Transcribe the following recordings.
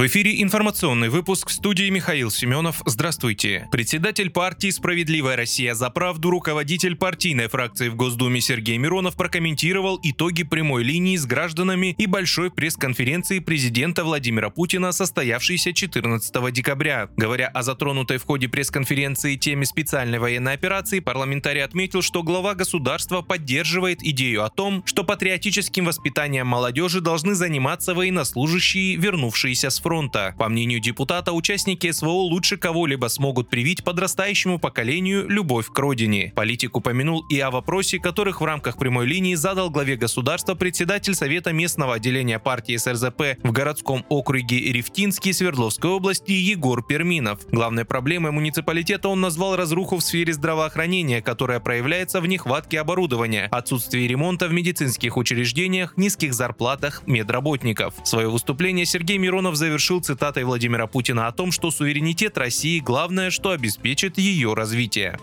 В эфире информационный выпуск в студии Михаил Семенов. Здравствуйте. Председатель партии «Справедливая Россия за правду», руководитель партийной фракции в Госдуме Сергей Миронов прокомментировал итоги прямой линии с гражданами и большой пресс-конференции президента Владимира Путина, состоявшейся 14 декабря. Говоря о затронутой в ходе пресс-конференции теме специальной военной операции, парламентарий отметил, что глава государства поддерживает идею о том, что патриотическим воспитанием молодежи должны заниматься военнослужащие, вернувшиеся с фронта. По мнению депутата, участники СВО лучше кого-либо смогут привить подрастающему поколению любовь к родине. Политик упомянул и о вопросе, которых в рамках прямой линии задал главе государства председатель Совета местного отделения партии СРЗП в городском округе Рефтинский Свердловской области Егор Перминов. Главной проблемой муниципалитета он назвал разруху в сфере здравоохранения, которая проявляется в нехватке оборудования, отсутствии ремонта в медицинских учреждениях, низких зарплатах медработников. Свое выступление Сергей Миронов заявил завершил цитатой Владимира Путина о том, что суверенитет России – главное, что обеспечит ее развитие.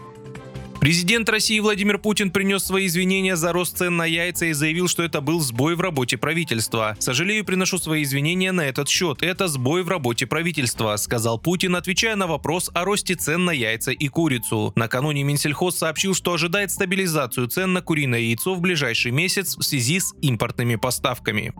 Президент России Владимир Путин принес свои извинения за рост цен на яйца и заявил, что это был сбой в работе правительства. «Сожалею, приношу свои извинения на этот счет. Это сбой в работе правительства», сказал Путин, отвечая на вопрос о росте цен на яйца и курицу. Накануне Минсельхоз сообщил, что ожидает стабилизацию цен на куриное яйцо в ближайший месяц в связи с импортными поставками.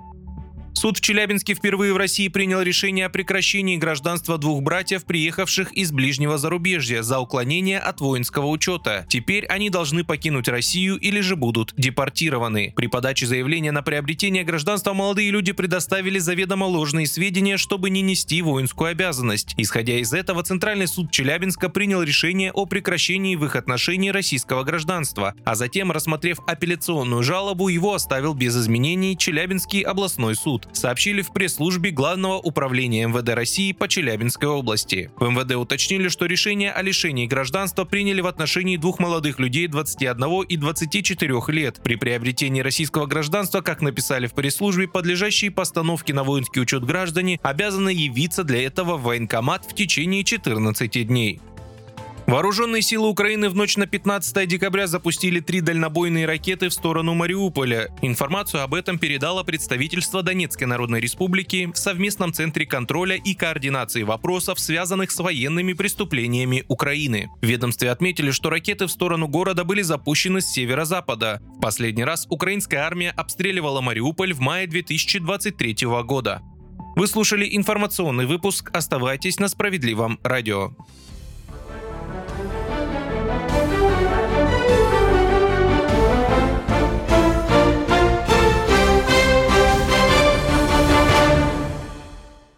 Суд в Челябинске впервые в России принял решение о прекращении гражданства двух братьев, приехавших из ближнего зарубежья за уклонение от воинского учета. Теперь они должны покинуть Россию или же будут депортированы. При подаче заявления на приобретение гражданства молодые люди предоставили заведомо ложные сведения, чтобы не нести воинскую обязанность. Исходя из этого, Центральный суд Челябинска принял решение о прекращении в их отношении российского гражданства, а затем, рассмотрев апелляционную жалобу, его оставил без изменений Челябинский областной суд сообщили в пресс-службе Главного управления МВД России по Челябинской области. В МВД уточнили, что решение о лишении гражданства приняли в отношении двух молодых людей 21 и 24 лет. При приобретении российского гражданства, как написали в пресс-службе, подлежащие постановке на воинский учет граждане обязаны явиться для этого в военкомат в течение 14 дней. Вооруженные силы Украины в ночь на 15 декабря запустили три дальнобойные ракеты в сторону Мариуполя. Информацию об этом передало представительство Донецкой Народной Республики в совместном центре контроля и координации вопросов, связанных с военными преступлениями Украины. В ведомстве отметили, что ракеты в сторону города были запущены с северо-запада. В последний раз украинская армия обстреливала Мариуполь в мае 2023 года. Вы слушали информационный выпуск. Оставайтесь на справедливом радио.